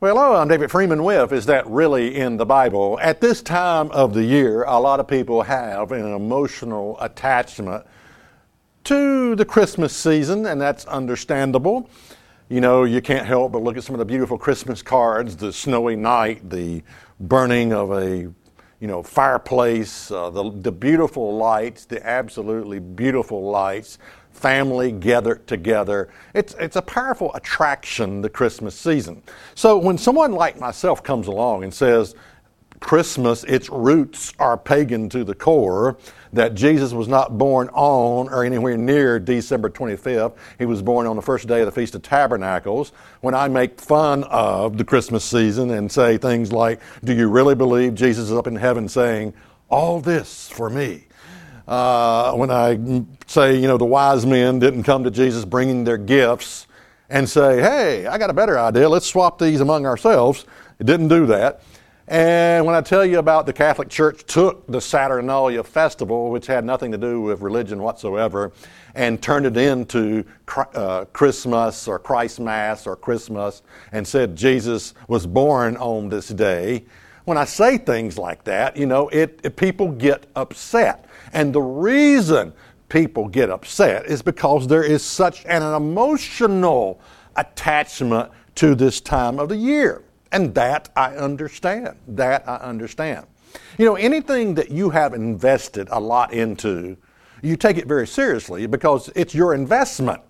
Well, hello, I'm David Freeman with Is That Really in the Bible? At this time of the year, a lot of people have an emotional attachment to the Christmas season, and that's understandable. You know, you can't help but look at some of the beautiful Christmas cards, the snowy night, the burning of a you know, fireplace, uh, the, the beautiful lights, the absolutely beautiful lights, family gathered together. It's, it's a powerful attraction, the Christmas season. So when someone like myself comes along and says, Christmas, its roots are pagan to the core, that Jesus was not born on or anywhere near December 25th. He was born on the first day of the Feast of Tabernacles. When I make fun of the Christmas season and say things like, Do you really believe Jesus is up in heaven saying, All this for me? Uh, when I say, you know, the wise men didn't come to Jesus bringing their gifts and say, Hey, I got a better idea. Let's swap these among ourselves. It didn't do that. And when I tell you about the Catholic Church took the Saturnalia festival, which had nothing to do with religion whatsoever, and turned it into uh, Christmas or Christ Mass or Christmas and said Jesus was born on this day, when I say things like that, you know, it, it people get upset. And the reason people get upset is because there is such an emotional attachment to this time of the year. And that I understand. That I understand. You know, anything that you have invested a lot into, you take it very seriously because it's your investment.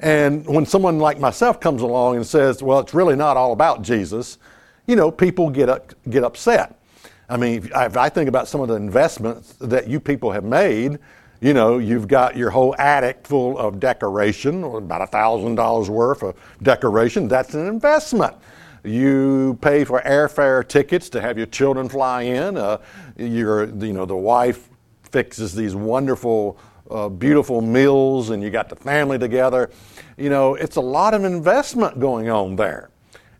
And when someone like myself comes along and says, well, it's really not all about Jesus, you know, people get, up, get upset. I mean, if I think about some of the investments that you people have made, you know, you've got your whole attic full of decoration, about a thousand dollars worth of decoration. That's an investment. You pay for airfare tickets to have your children fly in. Uh, your, you know, the wife fixes these wonderful, uh, beautiful meals, and you got the family together. You know, it's a lot of investment going on there,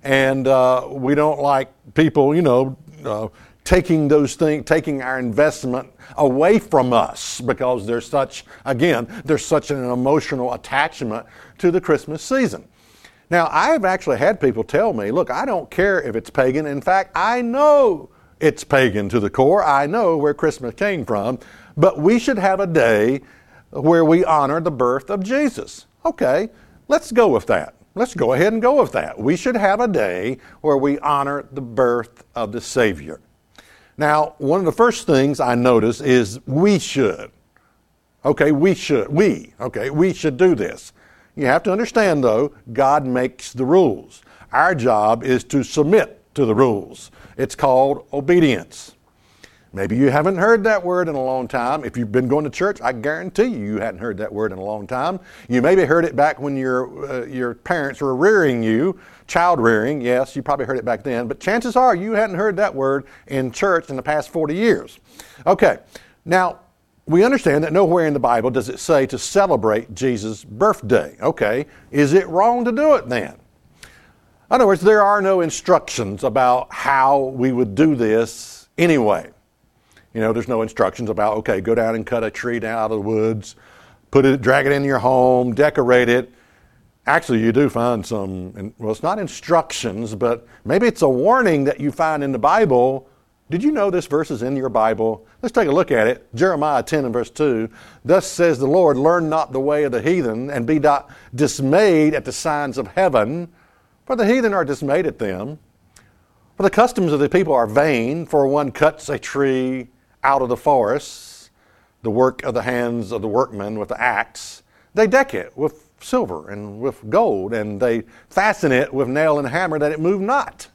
and uh, we don't like people, you know, uh, taking those things, taking our investment away from us because there's such, again, there's such an emotional attachment to the Christmas season. Now, I've actually had people tell me, look, I don't care if it's pagan. In fact, I know it's pagan to the core. I know where Christmas came from. But we should have a day where we honor the birth of Jesus. Okay, let's go with that. Let's go ahead and go with that. We should have a day where we honor the birth of the Savior. Now, one of the first things I notice is we should. Okay, we should. We, okay, we should do this. You have to understand, though, God makes the rules. Our job is to submit to the rules. It's called obedience. Maybe you haven't heard that word in a long time. If you've been going to church, I guarantee you you hadn't heard that word in a long time. You maybe heard it back when your, uh, your parents were rearing you, child rearing. Yes, you probably heard it back then. But chances are you hadn't heard that word in church in the past 40 years. Okay, now we understand that nowhere in the Bible does it say to celebrate Jesus' birthday. Okay, is it wrong to do it then? In other words, there are no instructions about how we would do this anyway. You know, there's no instructions about, okay, go down and cut a tree down out of the woods, put it, drag it in your home, decorate it. Actually, you do find some, well, it's not instructions, but maybe it's a warning that you find in the Bible did you know this verse is in your Bible? Let's take a look at it. Jeremiah 10 and verse 2. Thus says the Lord, learn not the way of the heathen, and be not dismayed at the signs of heaven, for the heathen are dismayed at them. For the customs of the people are vain, for one cuts a tree out of the forest, the work of the hands of the workmen with the axe. They deck it with silver and with gold, and they fasten it with nail and hammer that it move not.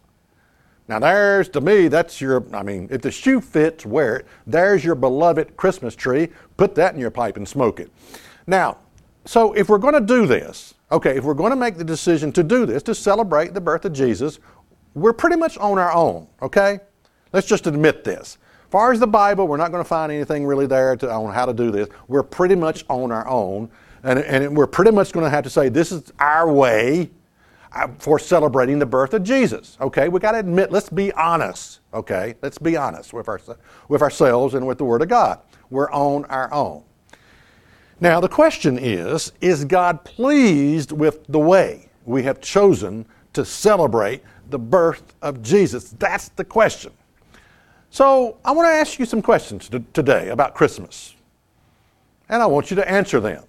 Now, there's to me, that's your, I mean, if the shoe fits, wear it. There's your beloved Christmas tree. Put that in your pipe and smoke it. Now, so if we're going to do this, okay, if we're going to make the decision to do this, to celebrate the birth of Jesus, we're pretty much on our own, okay? Let's just admit this. Far as the Bible, we're not going to find anything really there to, on how to do this. We're pretty much on our own, and, and we're pretty much going to have to say this is our way uh, for celebrating the birth of Jesus. Okay, we got to admit, let's be honest. Okay, let's be honest with, our, with ourselves and with the Word of God. We're on our own. Now, the question is Is God pleased with the way we have chosen to celebrate the birth of Jesus? That's the question. So, I want to ask you some questions today about Christmas, and I want you to answer them.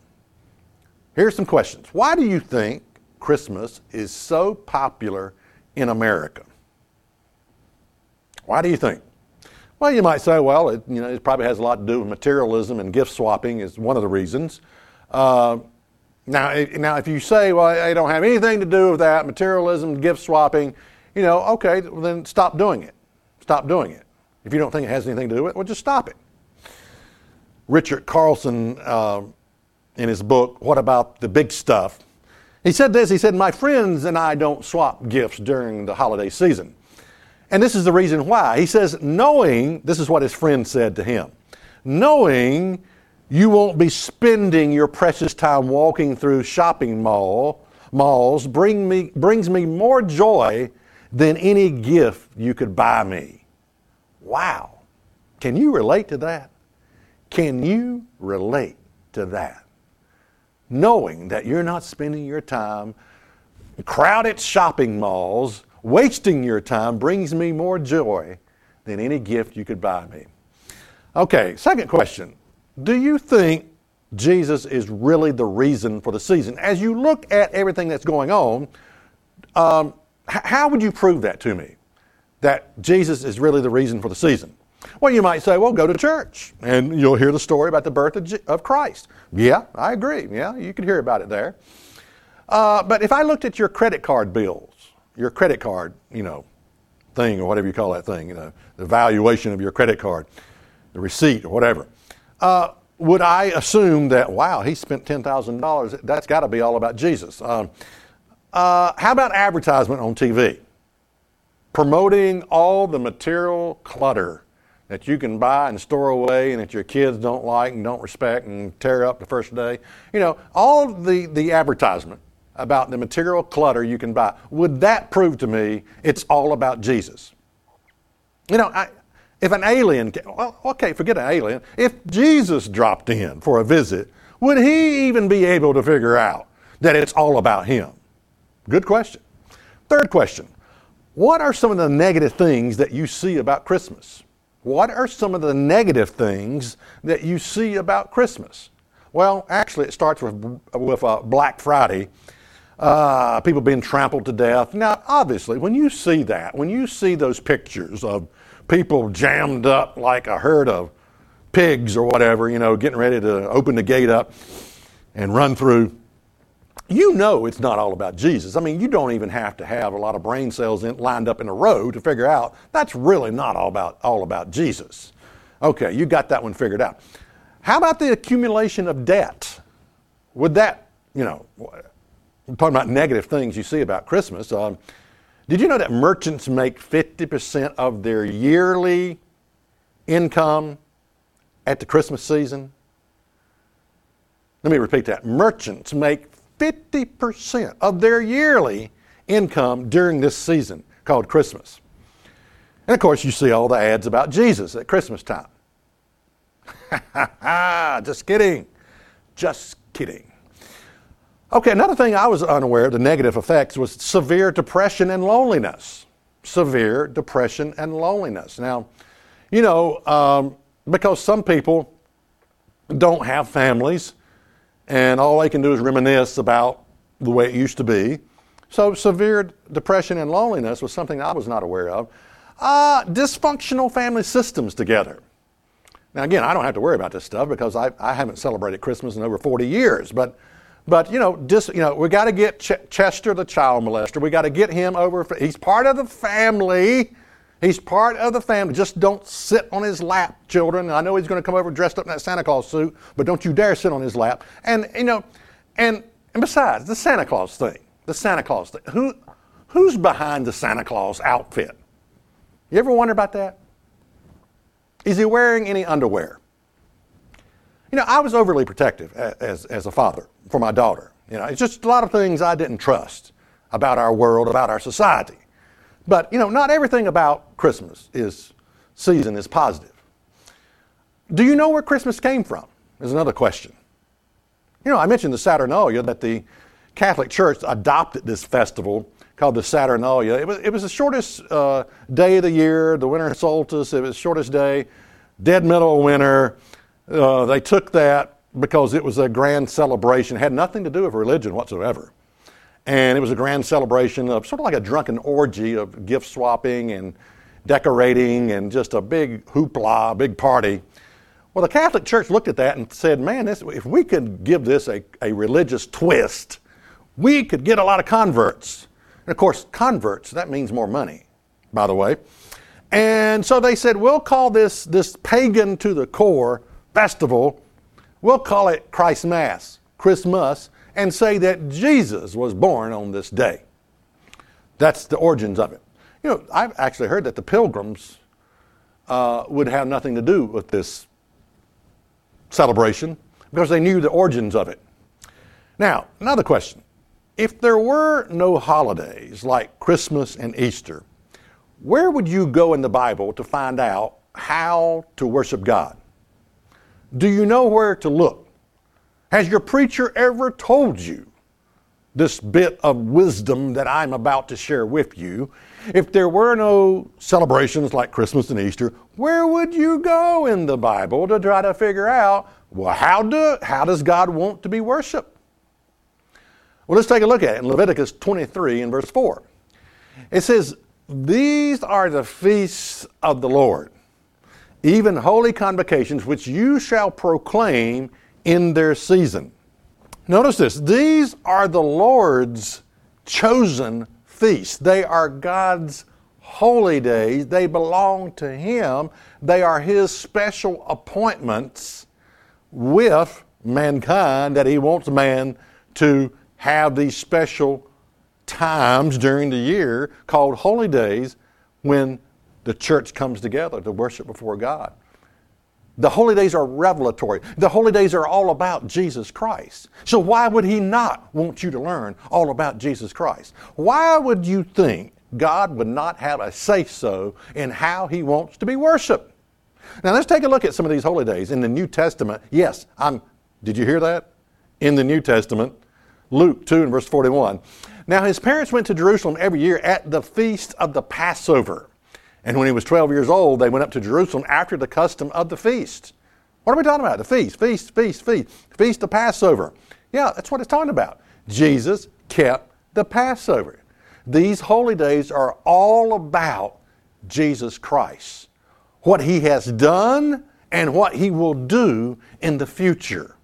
Here's some questions. Why do you think Christmas is so popular in America? Why do you think? Well, you might say, well, it, you know, it probably has a lot to do with materialism and gift swapping is one of the reasons. Uh, now, now, if you say, well, I don't have anything to do with that, materialism, gift swapping, you know, okay, well, then stop doing it. Stop doing it. If you don't think it has anything to do with it, well, just stop it. Richard Carlson, uh, in his book, What About the Big Stuff, he said this He said, My friends and I don't swap gifts during the holiday season. And this is the reason why. He says, knowing, this is what his friend said to him, knowing you won't be spending your precious time walking through shopping mall, malls bring me, brings me more joy than any gift you could buy me. Wow. Can you relate to that? Can you relate to that? knowing that you're not spending your time in crowded shopping malls, wasting your time brings me more joy than any gift you could buy me. Okay, second question. Do you think Jesus is really the reason for the season? As you look at everything that's going on, um, how would you prove that to me? That Jesus is really the reason for the season? Well, you might say, well, go to church and you'll hear the story about the birth of, of Christ. Yeah, I agree. Yeah, you could hear about it there. Uh, but if I looked at your credit card bills, your credit card, you know, thing or whatever you call that thing, you know, the valuation of your credit card, the receipt or whatever, uh, would I assume that, wow, he spent $10,000, that's got to be all about Jesus? Um, uh, how about advertisement on TV? Promoting all the material clutter that you can buy and store away and that your kids don't like and don't respect and tear up the first day. You know, all the, the advertisement about the material clutter you can buy, would that prove to me it's all about Jesus? You know, I, if an alien, well, okay, forget an alien, if Jesus dropped in for a visit, would he even be able to figure out that it's all about him? Good question. Third question What are some of the negative things that you see about Christmas? What are some of the negative things that you see about Christmas? Well, actually, it starts with, with uh, Black Friday. Uh, people being trampled to death. Now, obviously, when you see that, when you see those pictures of people jammed up like a herd of pigs or whatever, you know, getting ready to open the gate up and run through, you know it's not all about Jesus. I mean, you don't even have to have a lot of brain cells in, lined up in a row to figure out that's really not all about, all about Jesus. Okay, you got that one figured out. How about the accumulation of debt? Would that, you know, I'm talking about negative things you see about Christmas. Um, did you know that merchants make 50% of their yearly income at the Christmas season? Let me repeat that. Merchants make 50% of their yearly income during this season called Christmas. And of course, you see all the ads about Jesus at Christmas time. Just kidding. Just kidding. Okay, another thing I was unaware of, the negative effects, was severe depression and loneliness. Severe depression and loneliness. Now, you know, um, because some people don't have families, and all they can do is reminisce about the way it used to be. So, severe depression and loneliness was something I was not aware of. Uh, dysfunctional family systems together. Now, again, I don't have to worry about this stuff because I, I haven't celebrated Christmas in over 40 years. But, but you know, dis, you know, we got to get Ch- Chester, the child molester. We got to get him over. He's part of the family. He's part of the family. Just don't sit on his lap, children. I know he's going to come over dressed up in that Santa Claus suit, but don't you dare sit on his lap. And you know, and and besides, the Santa Claus thing, the Santa Claus thing. Who who's behind the Santa Claus outfit? You ever wonder about that? Is he wearing any underwear? You know, I was overly protective as, as a father for my daughter. You know, it's just a lot of things I didn't trust about our world, about our society. But, you know, not everything about Christmas is season is positive. Do you know where Christmas came from? Is another question. You know, I mentioned the Saturnalia that the Catholic Church adopted this festival called the Saturnalia. It was, it was the shortest uh, day of the year, the winter solstice. It was the shortest day, dead middle of winter. Uh, they took that because it was a grand celebration. It had nothing to do with religion whatsoever. And it was a grand celebration of sort of like a drunken orgy of gift swapping and decorating and just a big hoopla, a big party. Well, the Catholic Church looked at that and said, man, this, if we could give this a, a religious twist, we could get a lot of converts. And of course, converts, that means more money, by the way. And so they said, we'll call this, this pagan to the core festival, we'll call it Christ Mass, Christmas, and say that Jesus was born on this day. That's the origins of it. You know, I've actually heard that the pilgrims uh, would have nothing to do with this celebration because they knew the origins of it. Now, another question. If there were no holidays like Christmas and Easter, where would you go in the Bible to find out how to worship God? Do you know where to look? Has your preacher ever told you this bit of wisdom that I'm about to share with you? If there were no celebrations like Christmas and Easter, where would you go in the Bible to try to figure out, well, how, do, how does God want to be worshiped? Well, let's take a look at it in Leviticus 23 and verse 4. It says, These are the feasts of the Lord, even holy convocations, which you shall proclaim in their season. Notice this these are the Lord's chosen feasts. They are God's holy days. They belong to Him. They are His special appointments with mankind that He wants man to have these special times during the year called holy days when the church comes together to worship before God. The holy days are revelatory. The holy days are all about Jesus Christ. So, why would He not want you to learn all about Jesus Christ? Why would you think God would not have a say so in how He wants to be worshiped? Now, let's take a look at some of these holy days in the New Testament. Yes, I'm, did you hear that? In the New Testament, Luke 2 and verse 41. Now, his parents went to Jerusalem every year at the feast of the Passover. And when he was 12 years old, they went up to Jerusalem after the custom of the feast. What are we talking about? The feast, feast, feast, feast, feast of Passover. Yeah, that's what it's talking about. Jesus kept the Passover. These holy days are all about Jesus Christ, what he has done and what he will do in the future.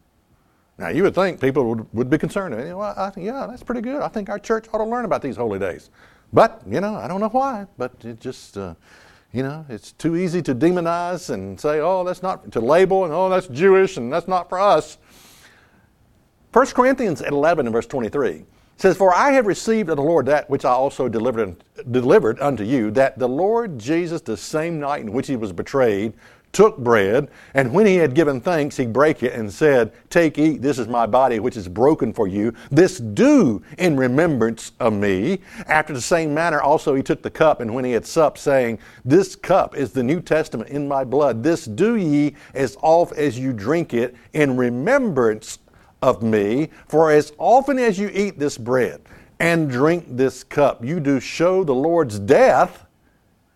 Now, you would think people would, would be concerned. Know, I, yeah, that's pretty good. I think our church ought to learn about these holy days. But, you know, I don't know why, but it just, uh, you know, it's too easy to demonize and say, oh, that's not, to label, and oh, that's Jewish and that's not for us. 1 Corinthians 11 and verse 23 says, For I have received of the Lord that which I also delivered, delivered unto you, that the Lord Jesus, the same night in which he was betrayed, took bread, and when he had given thanks, he brake it and said, Take, eat, this is my body, which is broken for you. This do in remembrance of me. After the same manner also he took the cup, and when he had supped, saying, This cup is the New Testament in my blood. This do ye as oft as you drink it in remembrance of me. For as often as you eat this bread and drink this cup, you do show the Lord's death.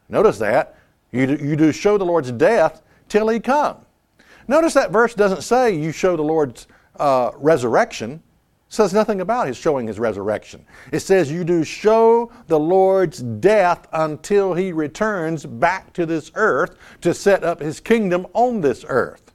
Notice that you do, you do show the Lord's death till he come. Notice that verse doesn't say you show the Lord's uh, resurrection. It says nothing about his showing his resurrection. It says you do show the Lord's death until he returns back to this earth to set up his kingdom on this earth.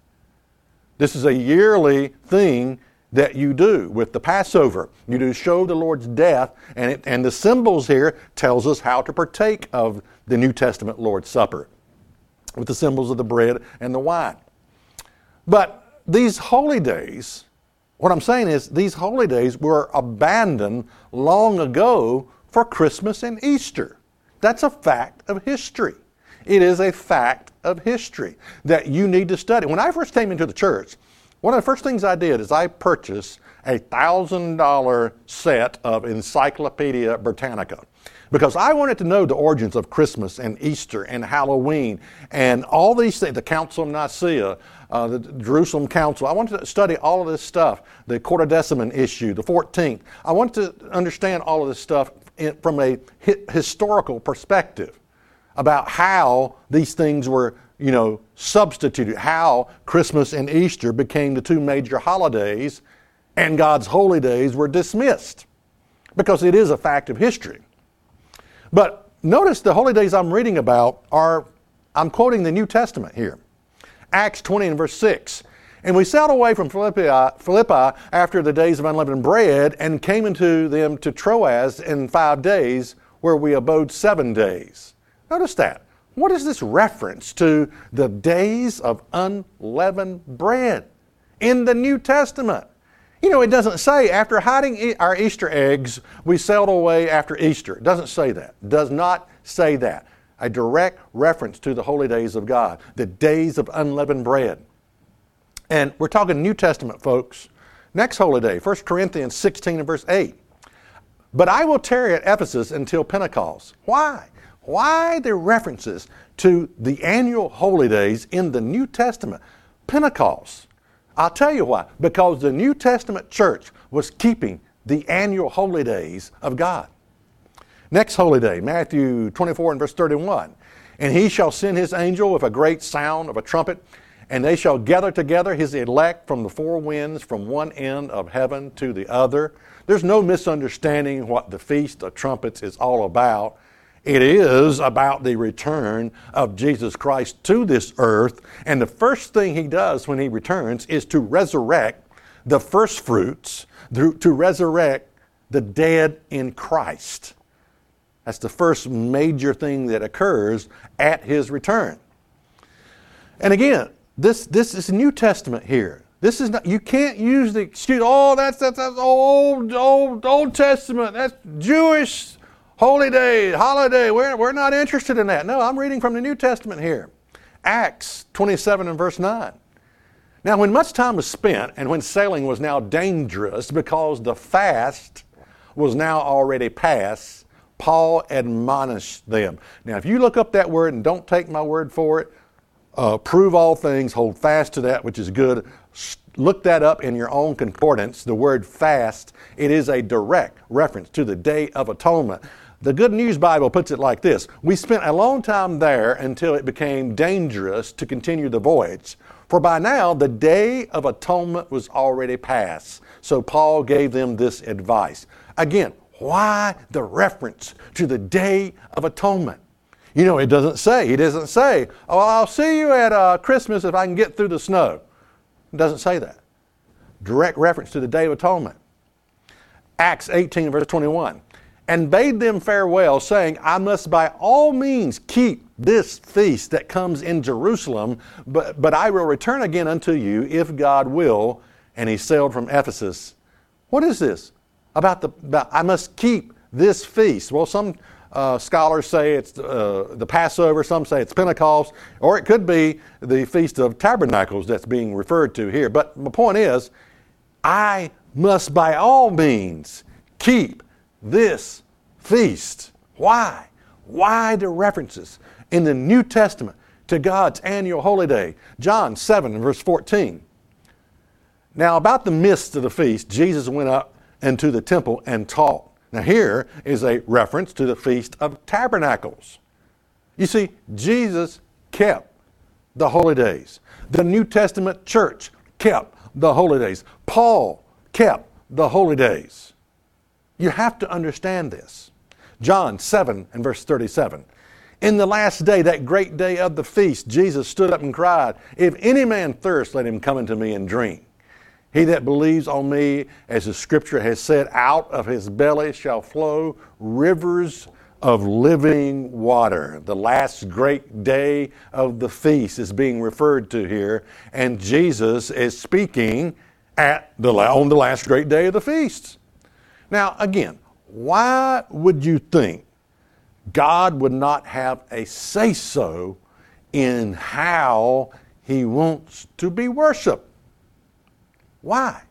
This is a yearly thing that you do with the Passover. You do show the Lord's death, and, it, and the symbols here tells us how to partake of the New Testament Lord's Supper with the symbols of the bread and the wine. But these holy days, what I'm saying is these holy days were abandoned long ago for Christmas and Easter. That's a fact of history. It is a fact of history that you need to study. When I first came into the church, one of the first things I did is I purchased a $1,000 set of Encyclopedia Britannica because I wanted to know the origins of Christmas and Easter and Halloween and all these things, the Council of Nicaea, uh, the Jerusalem Council. I wanted to study all of this stuff, the Quartodeciman issue, the 14th. I wanted to understand all of this stuff in, from a hi- historical perspective about how these things were, you know, substituted, how Christmas and Easter became the two major holidays and God's holy days were dismissed because it is a fact of history. But notice the holy days I'm reading about are, I'm quoting the New Testament here. Acts 20 and verse 6. And we sailed away from Philippi, uh, Philippi after the days of unleavened bread and came into them to Troas in five days, where we abode seven days. Notice that. What is this reference to the days of unleavened bread in the New Testament? You know, it doesn't say after hiding our Easter eggs, we sailed away after Easter. It doesn't say that. It does not say that. A direct reference to the holy days of God, the days of unleavened bread. And we're talking New Testament, folks. Next holy day, 1 Corinthians 16 and verse 8. But I will tarry at Ephesus until Pentecost. Why? Why the references to the annual holy days in the New Testament? Pentecost. I'll tell you why. Because the New Testament church was keeping the annual holy days of God. Next holy day, Matthew 24 and verse 31. And he shall send his angel with a great sound of a trumpet, and they shall gather together his elect from the four winds, from one end of heaven to the other. There's no misunderstanding what the Feast of Trumpets is all about. It is about the return of Jesus Christ to this earth. And the first thing he does when he returns is to resurrect the first fruits, to resurrect the dead in Christ. That's the first major thing that occurs at his return. And again, this, this is New Testament here. This is not, you can't use the excuse, oh, that's, that's, that's old, old, Old Testament. That's Jewish holy day, holiday. We're, we're not interested in that. No, I'm reading from the New Testament here. Acts 27 and verse 9. Now, when much time was spent and when sailing was now dangerous because the fast was now already past, Paul admonished them. Now, if you look up that word and don't take my word for it, uh, prove all things, hold fast to that which is good. Look that up in your own concordance. The word fast, it is a direct reference to the Day of Atonement. The Good News Bible puts it like this We spent a long time there until it became dangerous to continue the voyage. For by now the day of atonement was already past. So Paul gave them this advice. Again, why the reference to the day of atonement? You know, it doesn't say, he doesn't say, oh, I'll see you at uh, Christmas if I can get through the snow. It doesn't say that. Direct reference to the day of atonement. Acts 18, verse 21 and bade them farewell, saying, I must by all means keep this feast that comes in Jerusalem, but, but I will return again unto you if God will. And he sailed from Ephesus. What is this? About the, about, I must keep this feast. Well, some uh, scholars say it's uh, the Passover, some say it's Pentecost, or it could be the Feast of Tabernacles that's being referred to here. But my point is, I must by all means keep this feast. Why? Why the references in the New Testament to God's annual holy day? John 7 verse 14. Now, about the midst of the feast, Jesus went up into the temple and taught. Now, here is a reference to the Feast of Tabernacles. You see, Jesus kept the holy days. The New Testament church kept the holy days. Paul kept the holy days. You have to understand this. John 7 and verse 37. In the last day, that great day of the feast, Jesus stood up and cried, If any man thirst, let him come unto me and drink. He that believes on me, as the scripture has said, out of his belly shall flow rivers of living water. The last great day of the feast is being referred to here, and Jesus is speaking at the, on the last great day of the feast. Now, again, why would you think God would not have a say so in how He wants to be worshiped? Why?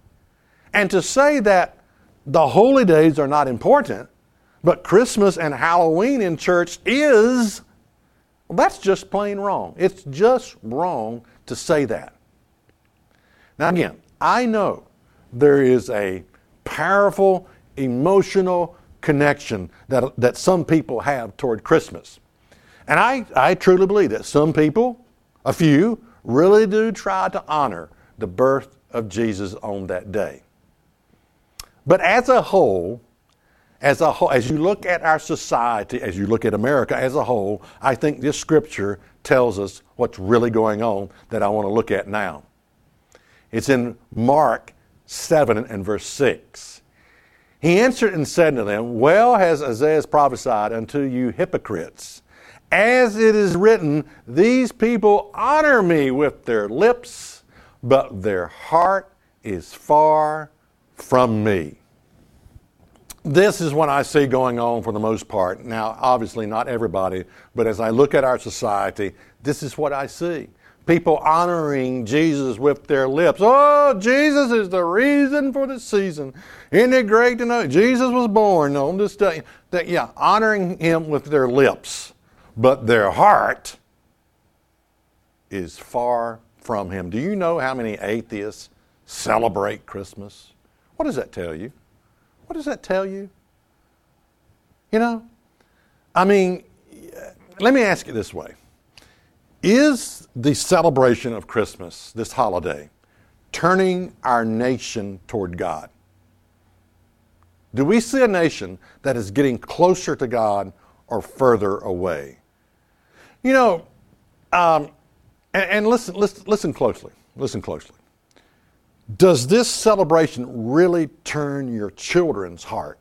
And to say that the holy days are not important, but Christmas and Halloween in church is, well, that's just plain wrong. It's just wrong to say that. Now, again, I know there is a powerful emotional connection that, that some people have toward Christmas. And I, I truly believe that some people, a few, really do try to honor the birth of Jesus on that day. But as a whole, as a whole, as you look at our society, as you look at America as a whole, I think this scripture tells us what's really going on that I want to look at now. It's in Mark 7 and verse 6. He answered and said to them, Well has Isaiah prophesied unto you hypocrites. As it is written, these people honor me with their lips, but their heart is far from me. This is what I see going on for the most part. Now, obviously, not everybody, but as I look at our society, this is what I see people honoring Jesus with their lips. Oh, Jesus is the reason for the season. Isn't it great to know Jesus was born on this day? That, yeah, honoring him with their lips, but their heart is far from him. Do you know how many atheists celebrate Christmas? What does that tell you? What does that tell you? You know, I mean, let me ask you this way is the celebration of Christmas, this holiday, turning our nation toward God? Do we see a nation that is getting closer to God or further away? You know, um, and, and listen, listen, listen closely. Listen closely. Does this celebration really turn your children's heart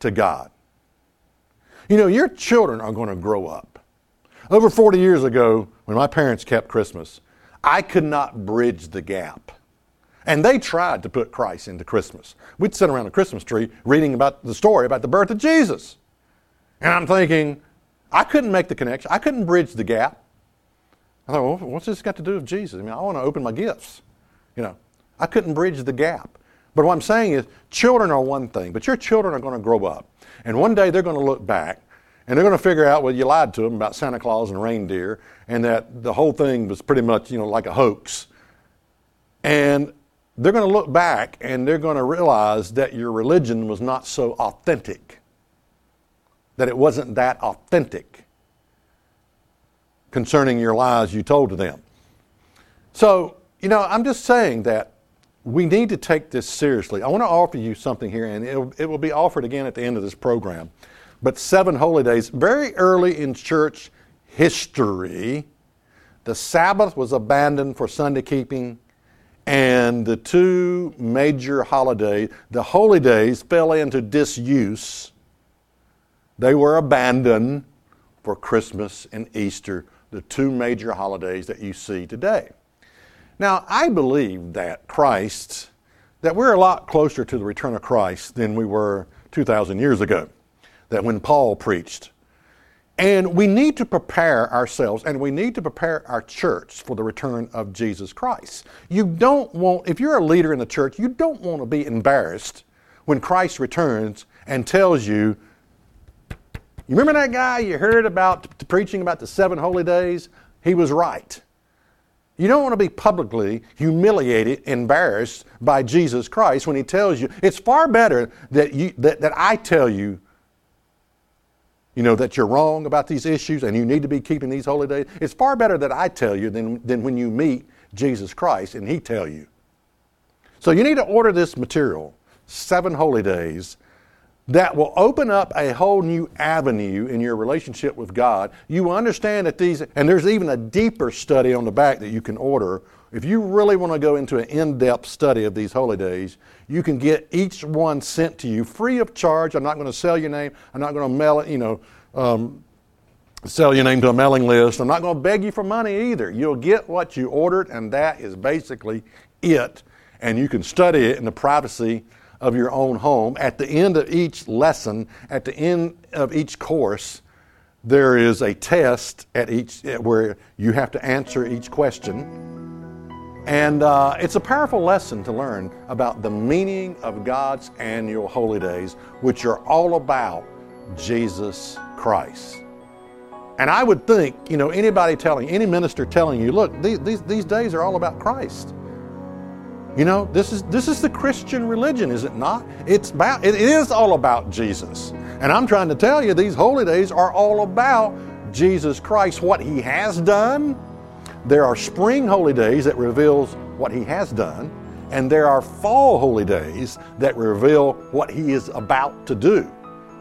to God? You know, your children are going to grow up. Over 40 years ago, when my parents kept Christmas, I could not bridge the gap. And they tried to put Christ into Christmas. We'd sit around the Christmas tree reading about the story about the birth of Jesus. And I'm thinking, I couldn't make the connection. I couldn't bridge the gap. I thought, well, what's this got to do with Jesus? I mean, I want to open my gifts. You know, I couldn't bridge the gap. But what I'm saying is, children are one thing, but your children are going to grow up. And one day they're going to look back and they're going to figure out, well, you lied to them about Santa Claus and reindeer, and that the whole thing was pretty much, you know, like a hoax. And they're going to look back and they're going to realize that your religion was not so authentic, that it wasn't that authentic concerning your lies you told to them. So, you know, I'm just saying that we need to take this seriously. I want to offer you something here, and it will be offered again at the end of this program but seven holy days. Very early in church history, the Sabbath was abandoned for Sunday keeping, and the two major holidays, the holy days, fell into disuse. They were abandoned for Christmas and Easter, the two major holidays that you see today. Now, I believe that Christ, that we're a lot closer to the return of Christ than we were 2,000 years ago that when Paul preached. And we need to prepare ourselves and we need to prepare our church for the return of Jesus Christ. You don't want, if you're a leader in the church, you don't want to be embarrassed when Christ returns and tells you, you remember that guy you heard about preaching about the seven holy days? He was right. You don't want to be publicly humiliated, embarrassed by Jesus Christ when he tells you. It's far better that, you, that, that I tell you you know, that you're wrong about these issues and you need to be keeping these holy days. It's far better that I tell you than, than when you meet Jesus Christ and He tell you. So you need to order this material, Seven Holy Days, that will open up a whole new avenue in your relationship with God. You understand that these, and there's even a deeper study on the back that you can order. If you really want to go into an in depth study of these holy days, you can get each one sent to you free of charge. I'm not going to sell your name. I'm not going to mail it, you know, um, sell your name to a mailing list. I'm not going to beg you for money either. You'll get what you ordered, and that is basically it. And you can study it in the privacy of your own home, at the end of each lesson, at the end of each course, there is a test at each where you have to answer each question. And uh, it's a powerful lesson to learn about the meaning of God's annual holy days, which are all about Jesus Christ. And I would think, you know, anybody telling, any minister telling you, look, these, these, these days are all about Christ. You know, this is this is the Christian religion, is it not? It's about it is all about Jesus. And I'm trying to tell you these holy days are all about Jesus Christ, what he has done. There are spring holy days that reveals what he has done, and there are fall holy days that reveal what he is about to do,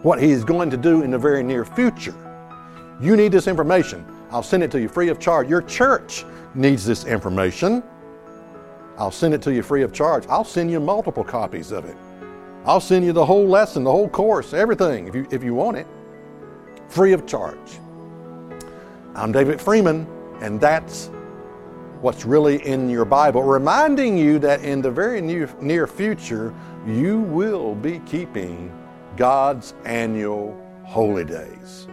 what he is going to do in the very near future. You need this information. I'll send it to you free of charge. Your church needs this information. I'll send it to you free of charge. I'll send you multiple copies of it. I'll send you the whole lesson, the whole course, everything, if you, if you want it, free of charge. I'm David Freeman, and that's what's really in your Bible, reminding you that in the very near, future, you will be keeping God's annual holy days.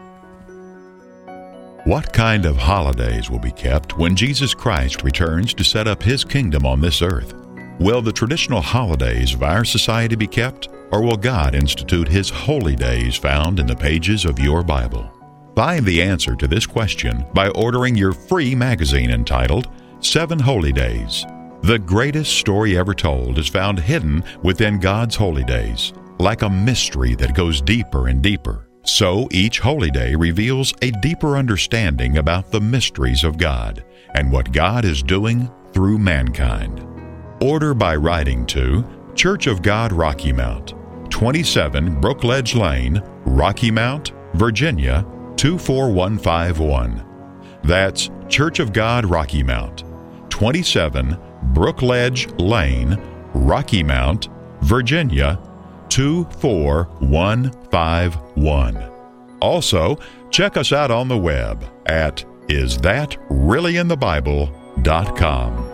What kind of holidays will be kept when Jesus Christ returns to set up his kingdom on this earth? Will the traditional holidays of our society be kept, or will God institute his holy days found in the pages of your Bible? Find the answer to this question by ordering your free magazine entitled Seven Holy Days. The greatest story ever told is found hidden within God's holy days, like a mystery that goes deeper and deeper. So each holy day reveals a deeper understanding about the mysteries of God and what God is doing through mankind. Order by writing to Church of God Rocky Mount, 27 Brookledge Lane, Rocky Mount, Virginia 24151. That's Church of God Rocky Mount, 27 Brookledge Lane, Rocky Mount, Virginia 24151. Also, check us out on the web at isthatreallyinthebible.com.